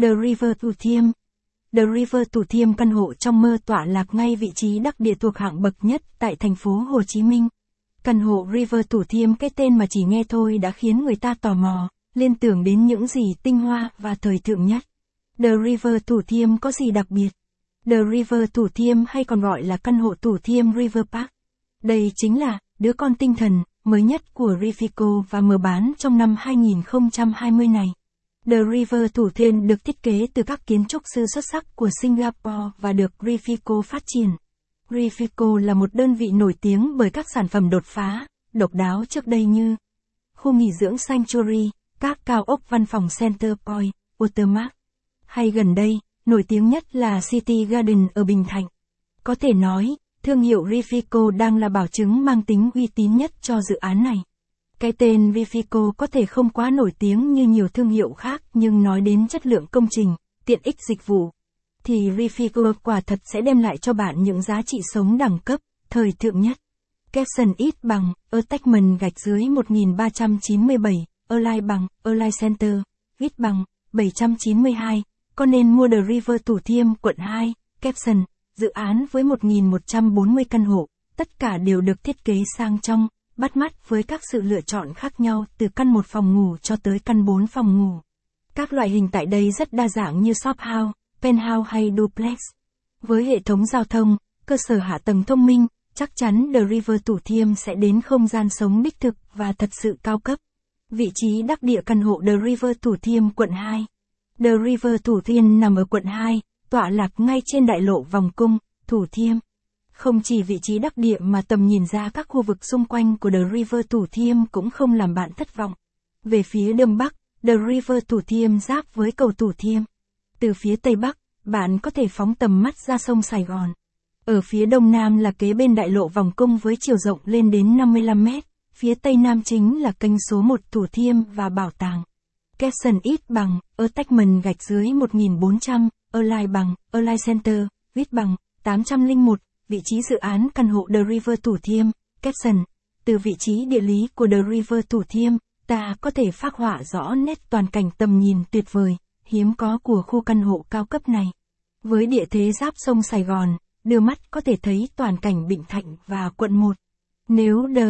The River Thủ Thiêm. The River Thủ Thiêm căn hộ trong mơ tọa lạc ngay vị trí đắc địa thuộc hạng bậc nhất tại thành phố Hồ Chí Minh. Căn hộ River Thủ Thiêm cái tên mà chỉ nghe thôi đã khiến người ta tò mò, liên tưởng đến những gì tinh hoa và thời thượng nhất. The River Thủ Thiêm có gì đặc biệt? The River Thủ Thiêm hay còn gọi là căn hộ Thủ Thiêm River Park. Đây chính là đứa con tinh thần mới nhất của Rifico và mở bán trong năm 2020 này. The River Thủ Thiêm được thiết kế từ các kiến trúc sư xuất sắc của Singapore và được Rifico phát triển. Rifico là một đơn vị nổi tiếng bởi các sản phẩm đột phá, độc đáo trước đây như khu nghỉ dưỡng Sanctuary, các cao ốc văn phòng Center Point, Watermark. Hay gần đây, nổi tiếng nhất là City Garden ở Bình Thạnh. Có thể nói, thương hiệu Rifico đang là bảo chứng mang tính uy tín nhất cho dự án này. Cái tên Vifico có thể không quá nổi tiếng như nhiều thương hiệu khác nhưng nói đến chất lượng công trình, tiện ích dịch vụ, thì Vifico quả thật sẽ đem lại cho bạn những giá trị sống đẳng cấp, thời thượng nhất. Capson ít bằng, Attachment gạch dưới 1397, Align bằng, Align Center, ít bằng, 792, có nên mua The River Thủ Thiêm quận 2, Capson, dự án với 1.140 căn hộ, tất cả đều được thiết kế sang trong, bắt mắt với các sự lựa chọn khác nhau từ căn một phòng ngủ cho tới căn 4 phòng ngủ. Các loại hình tại đây rất đa dạng như shop house, penthouse hay duplex. Với hệ thống giao thông, cơ sở hạ tầng thông minh, chắc chắn The River Thủ Thiêm sẽ đến không gian sống đích thực và thật sự cao cấp. Vị trí đắc địa căn hộ The River Thủ Thiêm quận 2. The River Thủ Thiêm nằm ở quận 2, tọa lạc ngay trên đại lộ vòng cung, Thủ Thiêm. Không chỉ vị trí đắc địa mà tầm nhìn ra các khu vực xung quanh của The River Thủ Thiêm cũng không làm bạn thất vọng. Về phía đông bắc, The River Thủ Thiêm giáp với cầu Thủ Thiêm. Từ phía tây bắc, bạn có thể phóng tầm mắt ra sông Sài Gòn. Ở phía đông nam là kế bên đại lộ vòng cung với chiều rộng lên đến 55 mét, phía tây nam chính là kênh số 1 Thủ Thiêm và Bảo tàng. Capson ít bằng, ở tách mần gạch dưới 1400, Align bằng, Align Center, viết bằng, 801, vị trí dự án căn hộ The River Thủ Thiêm, Capson. Từ vị trí địa lý của The River Thủ Thiêm, ta có thể phác họa rõ nét toàn cảnh tầm nhìn tuyệt vời, hiếm có của khu căn hộ cao cấp này. Với địa thế giáp sông Sài Gòn, đưa mắt có thể thấy toàn cảnh Bình Thạnh và quận 1. Nếu The